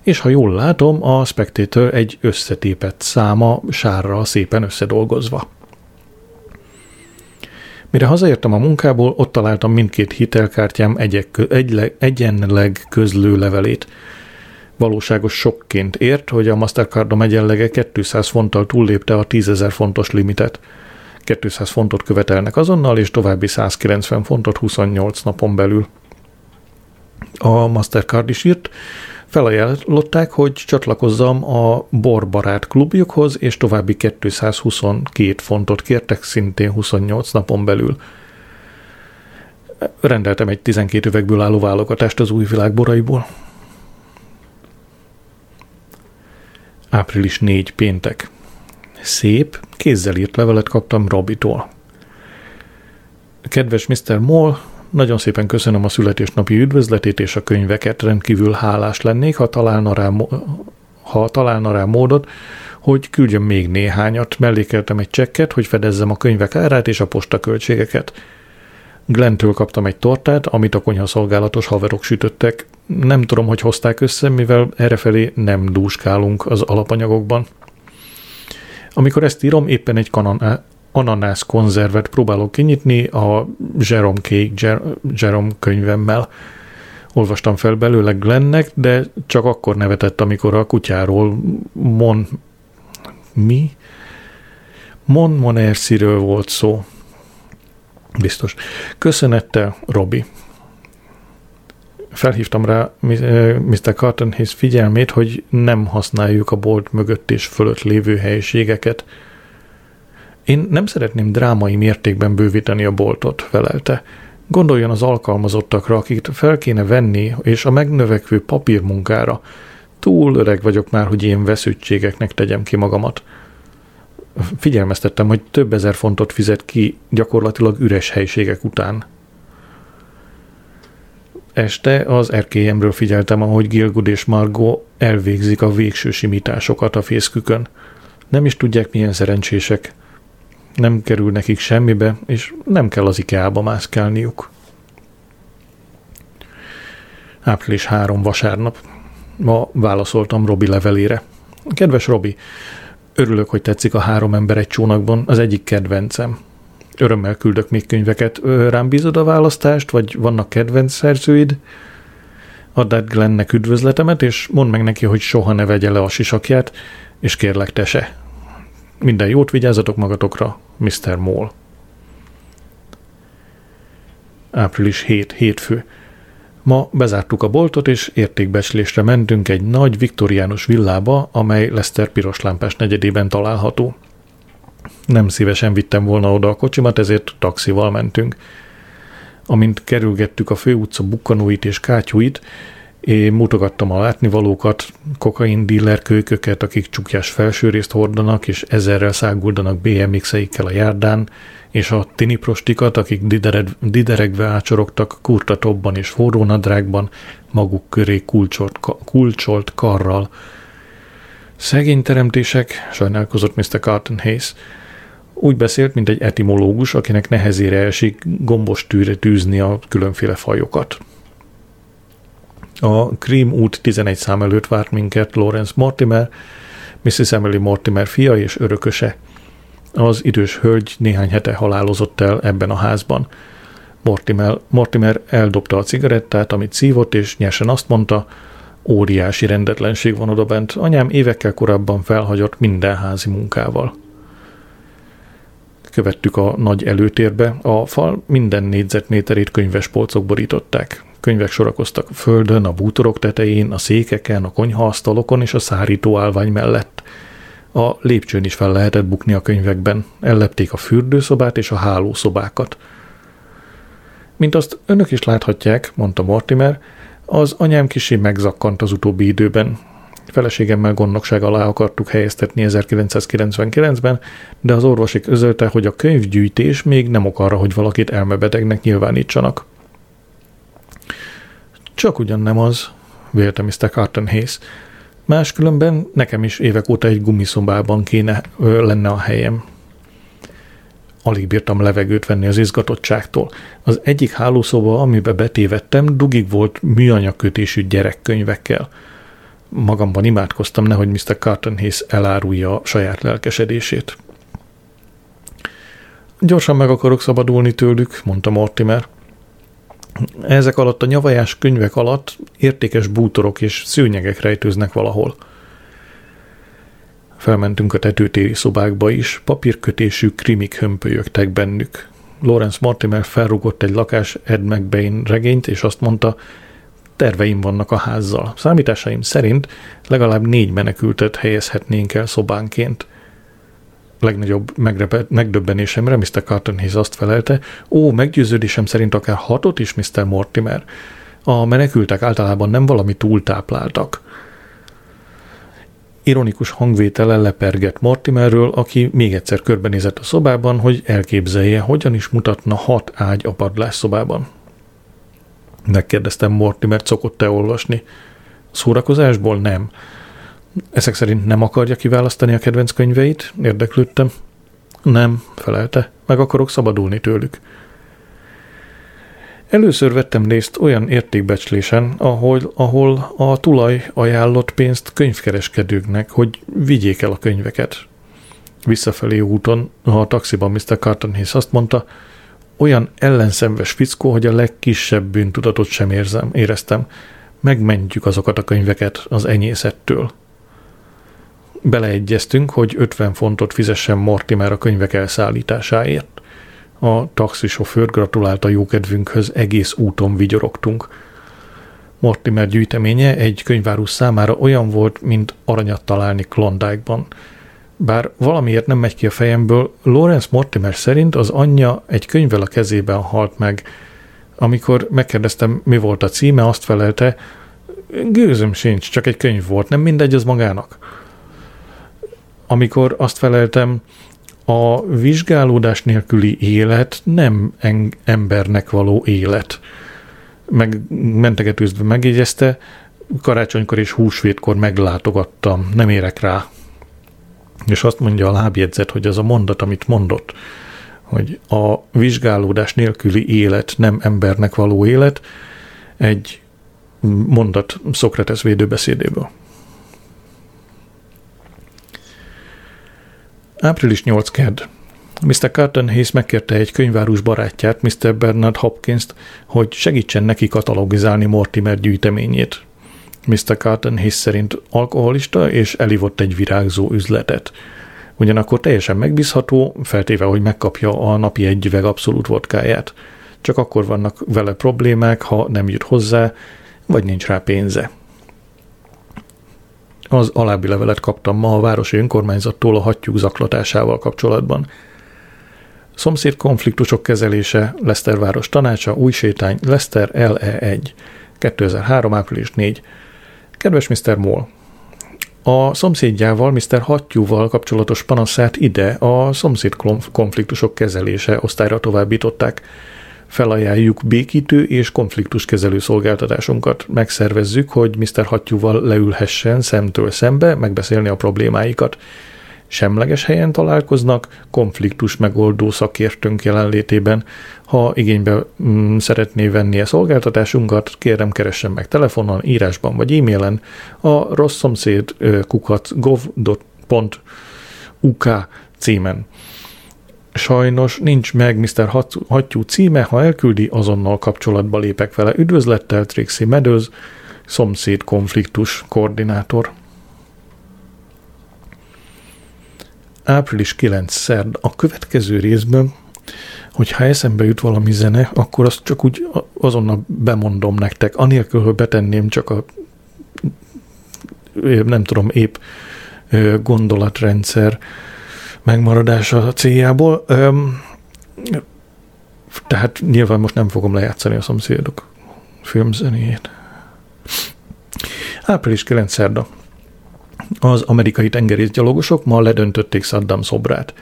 és ha jól látom, a Spectator egy összetépett száma sárra szépen összedolgozva. Mire hazaértem a munkából, ott találtam mindkét hitelkártyám egyek, egy, egyenleg közlő levelét. Valóságos sokként ért, hogy a Mastercardom egyenlege 200 fonttal túllépte a 10.000 fontos limitet. 200 fontot követelnek azonnal, és további 190 fontot 28 napon belül. A Mastercard is írt, felajánlották, hogy csatlakozzam a Borbarát klubjukhoz, és további 222 fontot kértek szintén 28 napon belül. Rendeltem egy 12 üvegből álló válogatást az új világ boraiból. Április 4 péntek. Szép, kézzel írt levelet kaptam Robitól. Kedves Mr. Moll, nagyon szépen köszönöm a születésnapi üdvözletét és a könyveket, rendkívül hálás lennék, ha találna rá, ha találna rá módot, hogy küldjön még néhányat. Mellékeltem egy csekket, hogy fedezzem a könyvek árát és a postaköltségeket. Glentől kaptam egy tortát, amit a konyhaszolgálatos haverok sütöttek. Nem tudom, hogy hozták össze, mivel errefelé nem dúskálunk az alapanyagokban. Amikor ezt írom, éppen egy kanan, ananász konzervet próbálok kinyitni a Jerome Cake Jer- Jerome könyvemmel. Olvastam fel belőle Glennek, de csak akkor nevetett, amikor a kutyáról Mon... Mi? Mon Monersiről volt szó. Biztos. Köszönettel, Robi. Felhívtam rá Mr. Cartonhez figyelmét, hogy nem használjuk a bolt mögött és fölött lévő helyiségeket, én nem szeretném drámai mértékben bővíteni a boltot, felelte. Gondoljon az alkalmazottakra, akiket fel kéne venni, és a megnövekvő papírmunkára. Túl öreg vagyok már, hogy én veszültségeknek tegyem ki magamat. Figyelmeztettem, hogy több ezer fontot fizet ki gyakorlatilag üres helységek után. Este az erkélyemről figyeltem, ahogy Gilgud és Margot elvégzik a végső simításokat a fészkükön. Nem is tudják, milyen szerencsések – nem kerül nekik semmibe, és nem kell az IKEA-ba mászkálniuk. Április 3 vasárnap. Ma válaszoltam Robi levelére. Kedves Robi, örülök, hogy tetszik a három ember egy csónakban, az egyik kedvencem. Örömmel küldök még könyveket. Rám bízod a választást, vagy vannak kedvenc szerzőid? Add át Glennnek üdvözletemet, és mondd meg neki, hogy soha ne vegye le a sisakját, és kérlek te se. Minden jót vigyázzatok magatokra, Mr. Moll. Április 7, hétfő. Ma bezártuk a boltot, és értékbecslésre mentünk egy nagy viktoriánus villába, amely Lester piroslámpás negyedében található. Nem szívesen vittem volna oda a kocsimat, ezért taxival mentünk. Amint kerülgettük a főutca bukkanóit és kátyúit, én mutogattam a látnivalókat, kokain dealer kölyköket, akik csukjás felsőrészt hordanak, és ezerrel száguldanak BMX-eikkel a járdán, és a tini prostikat, akik didered, dideregve ácsorogtak kurtatobban és forró nadrágban, maguk köré kulcsolt, kulcsolt karral. Szegény teremtések, sajnálkozott Mr. Carton Hayes. Úgy beszélt, mint egy etimológus, akinek nehezére esik gombos tűre tűzni a különféle fajokat. A Cream út 11 szám előtt várt minket Lawrence Mortimer, Mrs. Emily Mortimer fia és örököse. Az idős hölgy néhány hete halálozott el ebben a házban. Mortimer, Mortimer eldobta a cigarettát, amit szívott, és nyersen azt mondta, óriási rendetlenség van odabent. Anyám évekkel korábban felhagyott minden házi munkával. Követtük a nagy előtérbe, a fal minden négyzetméterét könyves polcok borították. Könyvek sorakoztak a földön, a bútorok tetején, a székeken, a konyhaasztalokon és a szárító állvány mellett. A lépcsőn is fel lehetett bukni a könyvekben. Ellepték a fürdőszobát és a hálószobákat. Mint azt önök is láthatják, mondta Mortimer, az anyám kisé megzakkant az utóbbi időben. Feleségemmel gondnokság alá akartuk helyeztetni 1999-ben, de az orvosik közölte, hogy a könyvgyűjtés még nem ok arra, hogy valakit elmebetegnek nyilvánítsanak. Csak ugyan nem az, vélte Mr. Carton Hayes. Máskülönben nekem is évek óta egy gumiszobában kéne ö, lenne a helyem. Alig bírtam levegőt venni az izgatottságtól. Az egyik hálószoba, amibe betévettem, dugig volt műanyagkötésű gyerekkönyvekkel. Magamban imádkoztam, nehogy Mr. Carton Hayes elárulja saját lelkesedését. Gyorsan meg akarok szabadulni tőlük, mondta Mortimer. Ezek alatt a nyavajás könyvek alatt értékes bútorok és szőnyegek rejtőznek valahol. Felmentünk a tetőtéri szobákba is, papírkötésű krimik hömpölyögtek bennük. Lawrence Mortimer felrugott egy lakás Ed McBain regényt, és azt mondta, terveim vannak a házzal. Számításaim szerint legalább négy menekültet helyezhetnénk el szobánként – legnagyobb megrepet, megdöbbenésemre Mr. Carton Hayes azt felelte, ó, meggyőződésem szerint akár hatot is, Mr. Mortimer. A menekültek általában nem valami túltápláltak. Ironikus hangvétele lepergett Mortimerről, aki még egyszer körbenézett a szobában, hogy elképzelje, hogyan is mutatna hat ágy a padlásszobában. Megkérdeztem Mortimer, szokott-e olvasni. Szórakozásból nem. Ezek szerint nem akarja kiválasztani a kedvenc könyveit? Érdeklődtem. Nem, felelte. Meg akarok szabadulni tőlük. Először vettem részt olyan értékbecslésen, ahol, ahol a tulaj ajánlott pénzt könyvkereskedőknek, hogy vigyék el a könyveket. Visszafelé úton a taxiban Mr. Carton Hayes azt mondta, olyan ellenszenves fickó, hogy a legkisebb bűntudatot sem érzem, éreztem. Megmentjük azokat a könyveket az enyészettől beleegyeztünk, hogy 50 fontot fizessen Mortimer a könyvek elszállításáért. A taxisofőr gratulált a jókedvünkhöz, egész úton vigyorogtunk. Mortimer gyűjteménye egy könyvárus számára olyan volt, mint aranyat találni Klondike-ban. Bár valamiért nem megy ki a fejemből, Lawrence Mortimer szerint az anyja egy könyvvel a kezében halt meg. Amikor megkérdeztem, mi volt a címe, azt felelte, gőzöm sincs, csak egy könyv volt, nem mindegy az magának amikor azt feleltem, a vizsgálódás nélküli élet nem en- embernek való élet. Meg mentegetőzve megjegyezte, karácsonykor és húsvétkor meglátogattam, nem érek rá. És azt mondja a lábjegyzet, hogy az a mondat, amit mondott, hogy a vizsgálódás nélküli élet nem embernek való élet, egy mondat Szokrates védőbeszédéből. Április 8 kedd. Mr. Carton Hayes megkérte egy könyvárus barátját, Mr. Bernard Hopkins-t, hogy segítsen neki katalogizálni Mortimer gyűjteményét. Mr. Carton Hayes szerint alkoholista, és elivott egy virágzó üzletet. Ugyanakkor teljesen megbízható, feltéve, hogy megkapja a napi egy üveg abszolút vodkáját. Csak akkor vannak vele problémák, ha nem jut hozzá, vagy nincs rá pénze. Az alábbi levelet kaptam ma a városi önkormányzattól a hattyúk zaklatásával kapcsolatban. Szomszéd konfliktusok kezelése, Leszter város tanácsa, új sétány, Leszter LE1, 2003. április 4. Kedves Mr. Moll, a szomszédjával, Mr. Hattyúval kapcsolatos panaszát ide a szomszéd konfliktusok kezelése osztályra továbbították felajánljuk békítő és konfliktuskezelő szolgáltatásunkat. Megszervezzük, hogy Mr. Hattyúval leülhessen szemtől szembe, megbeszélni a problémáikat. Semleges helyen találkoznak, konfliktus megoldó szakértőnk jelenlétében. Ha igénybe mm, szeretné venni a szolgáltatásunkat, kérem keressen meg telefonon, írásban vagy e-mailen a rossz szomszéd kukat gov.uk címen. Sajnos nincs meg Mr. Hattyú címe, ha elküldi, azonnal kapcsolatba lépek vele. Üdvözlettel Trixi Meadows, szomszéd konfliktus koordinátor. Április 9 szerd a következő részben, hogyha eszembe jut valami zene, akkor azt csak úgy azonnal bemondom nektek, anélkül, hogy betenném csak a nem tudom, épp gondolatrendszer megmaradása céljából. Tehát nyilván most nem fogom lejátszani a szomszédok filmzenéjét. Április 9 szerda. Az amerikai tengerészgyalogosok ma ledöntötték Saddam szobrát.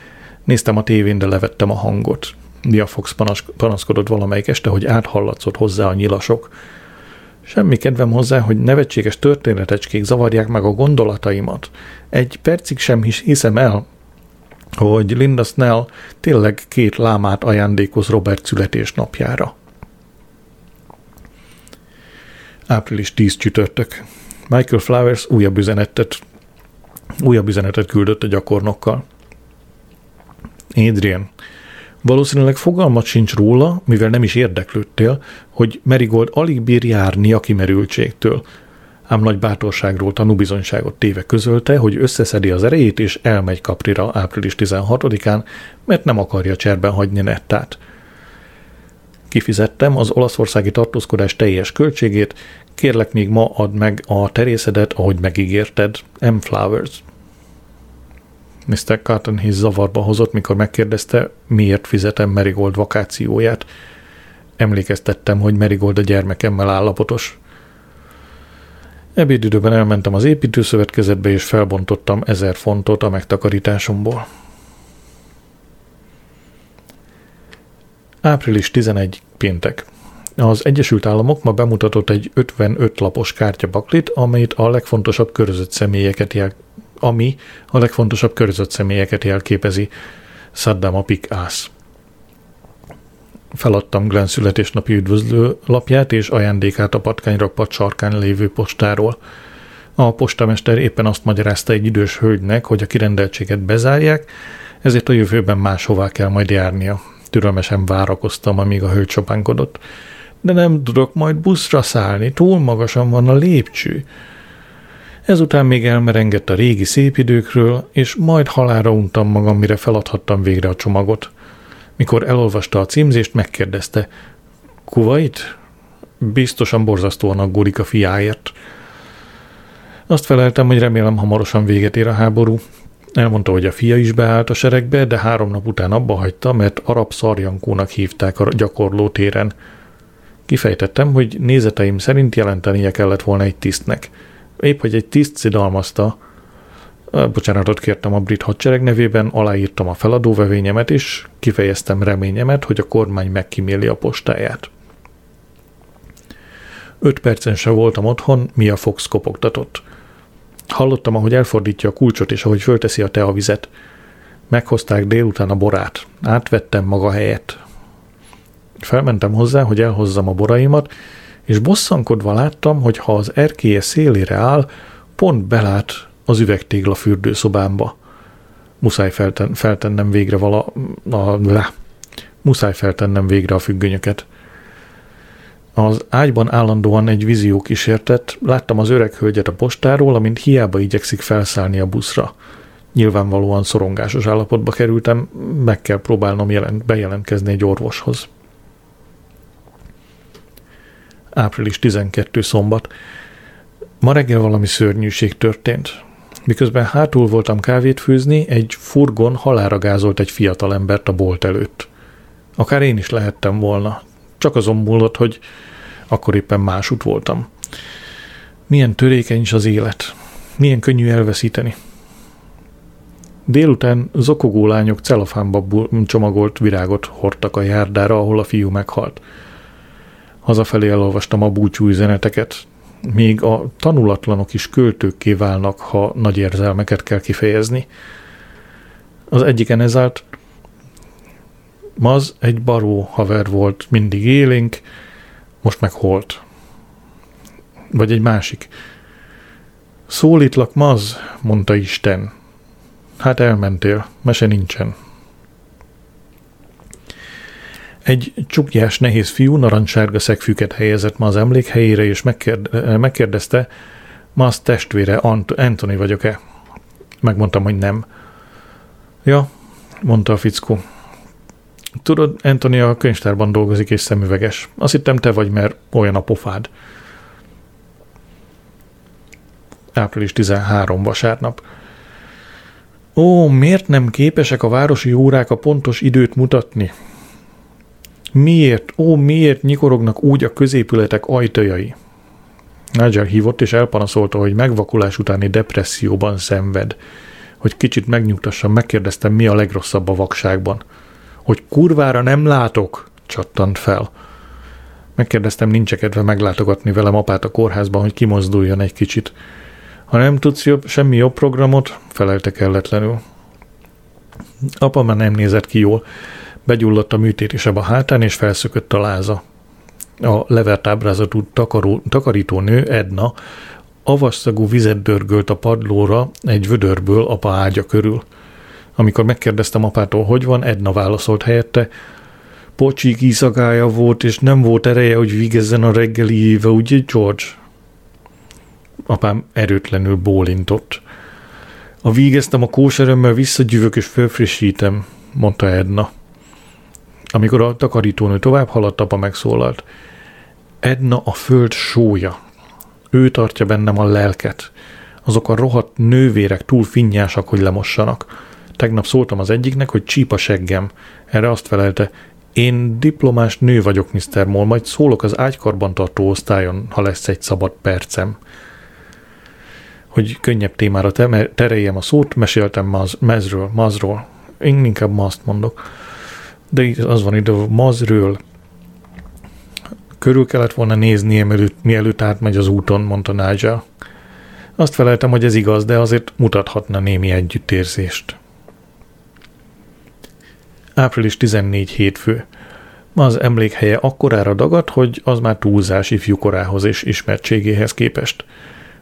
Néztem a tévén, de levettem a hangot. Mia Fox panaszkodott valamelyik este, hogy áthallatszott hozzá a nyilasok. Semmi kedvem hozzá, hogy nevetséges történetecskék zavarják meg a gondolataimat. Egy percig sem hiszem el, hogy Linda Snell tényleg két lámát ajándékoz Robert születésnapjára. Április 10 csütörtök. Michael Flowers újabb üzenetet, újabb üzenetet küldött a gyakornokkal. Adrian, valószínűleg fogalmat sincs róla, mivel nem is érdeklődtél, hogy Merigold alig bír járni a kimerültségtől. Ám nagy bátorságról tanúbizonyságot téve közölte, hogy összeszedi az erejét és elmegy Kaprira április 16-án, mert nem akarja cserben hagyni Nettát. Kifizettem az olaszországi tartózkodás teljes költségét, kérlek még ma add meg a terészedet, ahogy megígérted, M. Flowers. Mr. Cotton Hiss zavarba hozott, mikor megkérdezte, miért fizetem Merigold vakációját. Emlékeztettem, hogy Merigold a gyermekemmel állapotos. Ebédidőben elmentem az építőszövetkezetbe, és felbontottam ezer fontot a megtakarításomból. Április 11. péntek. Az Egyesült Államok ma bemutatott egy 55 lapos kártyabaklit, amelyet a legfontosabb körözött személyeket jel, ami a legfontosabb körözött személyeket jelképezi. Saddam a pikász. Feladtam Glenn születésnapi üdvözlő lapját és ajándékát a patkányrakpat sarkán lévő postáról. A postamester éppen azt magyarázta egy idős hölgynek, hogy a kirendeltséget bezárják, ezért a jövőben máshová kell majd járnia. Türelmesen várakoztam, amíg a hölgy sopánkodott. De nem tudok majd buszra szállni, túl magasan van a lépcső. Ezután még elmerengett a régi szép időkről, és majd halára untam magam, mire feladhattam végre a csomagot. Mikor elolvasta a címzést, megkérdezte, Kuvait? Biztosan borzasztóan aggódik a fiáért. Azt feleltem, hogy remélem hamarosan véget ér a háború. Elmondta, hogy a fia is beállt a seregbe, de három nap után abba hagyta, mert arab szarjankónak hívták a gyakorló téren. Kifejtettem, hogy nézeteim szerint jelentenie kellett volna egy tisztnek. Épp, hogy egy tiszt szidalmazta, bocsánatot kértem a brit hadsereg nevében, aláírtam a feladóvevényemet, és kifejeztem reményemet, hogy a kormány megkíméli a postáját. Öt percen se voltam otthon, mi a Fox kopogtatott. Hallottam, ahogy elfordítja a kulcsot, és ahogy fölteszi a teavizet. Meghozták délután a borát. Átvettem maga helyet. Felmentem hozzá, hogy elhozzam a boraimat, és bosszankodva láttam, hogy ha az erkélye szélére áll, pont belát az üvegtégla fürdőszobámba. Muszáj felten, feltennem végre vala... A, le. Muszáj feltennem végre a függönyöket. Az ágyban állandóan egy vízió kísértett, láttam az öreg hölgyet a postáról, amint hiába igyekszik felszállni a buszra. Nyilvánvalóan szorongásos állapotba kerültem, meg kell próbálnom jelent, bejelentkezni egy orvoshoz. Április 12. szombat. Ma reggel valami szörnyűség történt. Miközben hátul voltam kávét főzni, egy furgon halára gázolt egy fiatal embert a bolt előtt. Akár én is lehettem volna. Csak azon múlott, hogy akkor éppen másút voltam. Milyen törékeny is az élet. Milyen könnyű elveszíteni. Délután zokogó lányok celofánba csomagolt virágot hordtak a járdára, ahol a fiú meghalt. Hazafelé elolvastam a búcsú üzeneteket, még a tanulatlanok is költőkké válnak, ha nagy érzelmeket kell kifejezni. Az egyiken ez állt, Maz egy baró haver volt, mindig élénk, most meg holt. Vagy egy másik. Szólítlak, Maz, mondta Isten. Hát elmentél, mese nincsen. Egy csukjás nehéz fiú narancssárga szegfűket helyezett ma az emlékhelyére, és megkérde, megkérdezte, ma az testvére, Ant- Anthony vagyok-e? Megmondtam, hogy nem. Ja, mondta a fickó. Tudod, Anthony a könyvtárban dolgozik és szemüveges. Azt hittem te vagy, mert olyan a pofád. Április 13 vasárnap. Ó, miért nem képesek a városi órák a pontos időt mutatni? Miért, ó, miért nyikorognak úgy a középületek ajtajai? Nigel hívott és elpanaszolta, hogy megvakulás utáni depresszióban szenved. Hogy kicsit megnyugtassam, megkérdeztem, mi a legrosszabb a vakságban. Hogy kurvára nem látok, csattant fel. Megkérdeztem, nincs kedve meglátogatni velem apát a kórházban, hogy kimozduljon egy kicsit. Ha nem tudsz jobb, semmi jobb programot, felelte kelletlenül. Apa már nem nézett ki jól. Begyulladt a műtérésebb a hátán, és felszökött a láza. A levert ábrázatú takaró, takarító nő, Edna, avasszagú vizet dörgölt a padlóra egy vödörből apa ágya körül. Amikor megkérdeztem apától, hogy van, Edna válaszolt helyette, Pocsik iszagája volt, és nem volt ereje, hogy vigezzen a éve, ugye George? Apám erőtlenül bólintott. A vígeztem a kóserömmel visszagyűvök és felfrissítem, mondta Edna. Amikor a takarítónő tovább haladt, apa megszólalt. Edna a föld sója. Ő tartja bennem a lelket. Azok a rohadt nővérek túl finnyásak, hogy lemossanak. Tegnap szóltam az egyiknek, hogy csípa seggem. Erre azt felelte, én diplomás nő vagyok, Mr. Moll, majd szólok az ágykarban tartó osztályon, ha lesz egy szabad percem. Hogy könnyebb témára tereljem a szót, meséltem maz, mezről, mazról. Én inkább mazt mondok. De az van ide, mazről. Körül kellett volna nézni, mielőtt, mielőtt átmegy az úton, mondta Nigel. Azt feleltem, hogy ez igaz, de azért mutathatna némi együttérzést. Április 14 hétfő. Az emlékhelye akkorára dagadt, hogy az már túlzás ifjúkorához és ismertségéhez képest.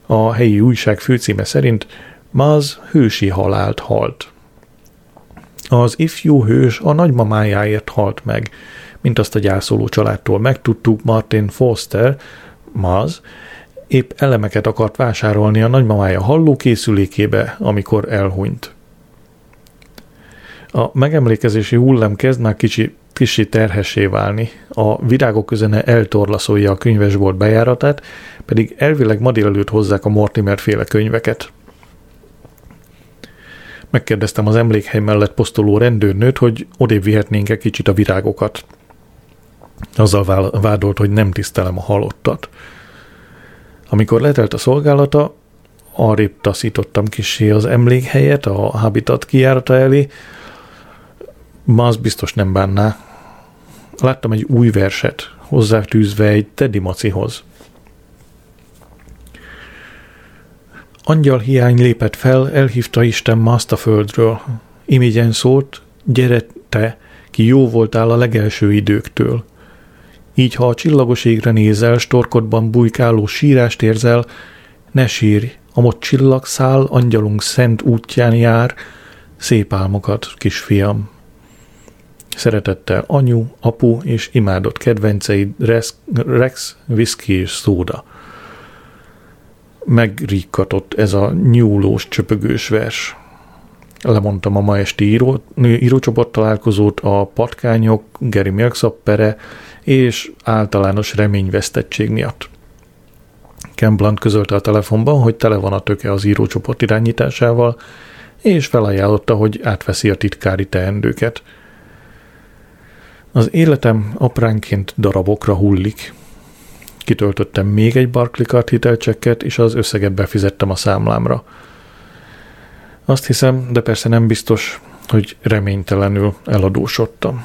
A helyi újság főcíme szerint Maz hősi halált halt. Az ifjú hős a nagymamájáért halt meg, mint azt a gyászoló családtól megtudtuk, Martin Foster, Maz, épp elemeket akart vásárolni a nagymamája hallókészülékébe, amikor elhunyt. A megemlékezési hullám kezd már kicsi, kicsi terhessé válni. A virágok közene eltorlaszolja a könyvesbolt bejáratát, pedig elvileg ma délelőtt hozzák a Mortimer féle könyveket. Megkérdeztem az emlékhely mellett posztoló rendőrnőt, hogy odébb vihetnénk-e kicsit a virágokat. Azzal vádolt, hogy nem tisztelem a halottat. Amikor letelt a szolgálata, arrébb taszítottam kisé az emlékhelyet a Habitat kijárata elé, Ma az biztos nem bánná. Láttam egy új verset, hozzátűzve egy Teddy Macihoz. Angyal hiány lépett fel, elhívta Isten azt a földről. Imigyen szólt, gyere te, ki jó voltál a legelső időktől. Így, ha a csillagos égre nézel, storkodban bujkáló sírást érzel, ne sírj, amott csillagszál, angyalunk szent útján jár, szép álmokat, kisfiam. Szeretettel anyu, apu és imádott kedvenceid Rex, Rex whisky és szóda. Megríkatott ez a nyúlós, csöpögős vers. Lemondtam a ma esti író, írócsoport találkozót a patkányok, Geri Milkszappere és általános reményvesztettség miatt. Ken Blunt közölte a telefonban, hogy tele van a töke az írócsoport irányításával, és felajánlotta, hogy átveszi a titkári teendőket – az életem apránként darabokra hullik. Kitöltöttem még egy Barclaycard hitelcsekket, és az összeget befizettem a számlámra. Azt hiszem, de persze nem biztos, hogy reménytelenül eladósodtam.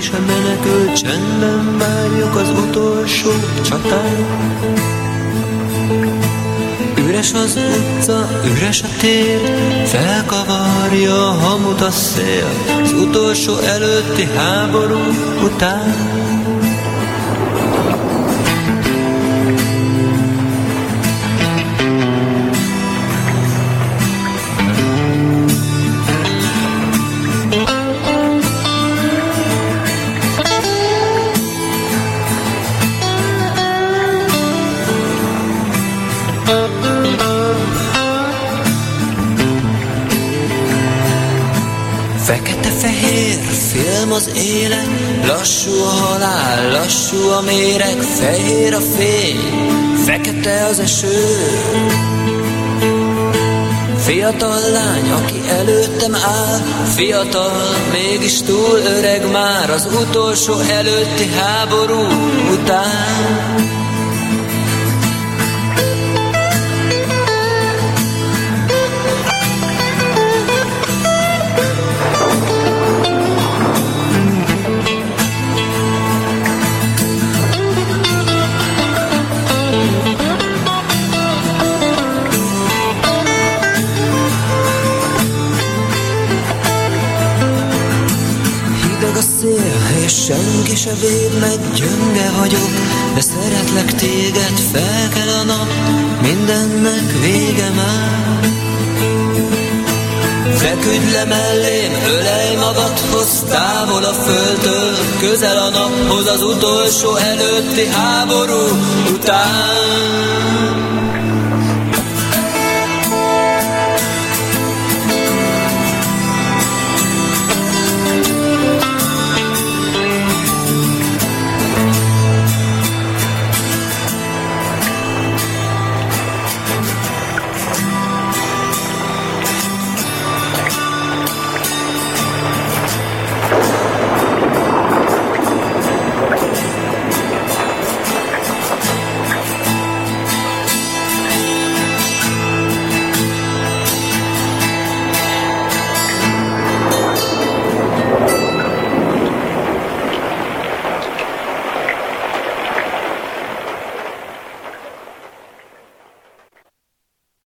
Senki se menekül, csendben várjuk az utolsó csatát. Üres az utca, üres a tér, felkavarja a hamut a szél, az utolsó előtti háború után. Az élet, lassú a halál, lassú a méreg, fehér a fény, fekete az eső. Fiatal lány, aki előttem áll, fiatal, mégis túl öreg már az utolsó előtti háború után. Se véd gyönge vagyok, de szeretlek téged, fel kell a nap, mindennek vége már. Feküdj le mellém, ölej magadhoz, távol a földtől, közel a naphoz, az utolsó előtti háború után.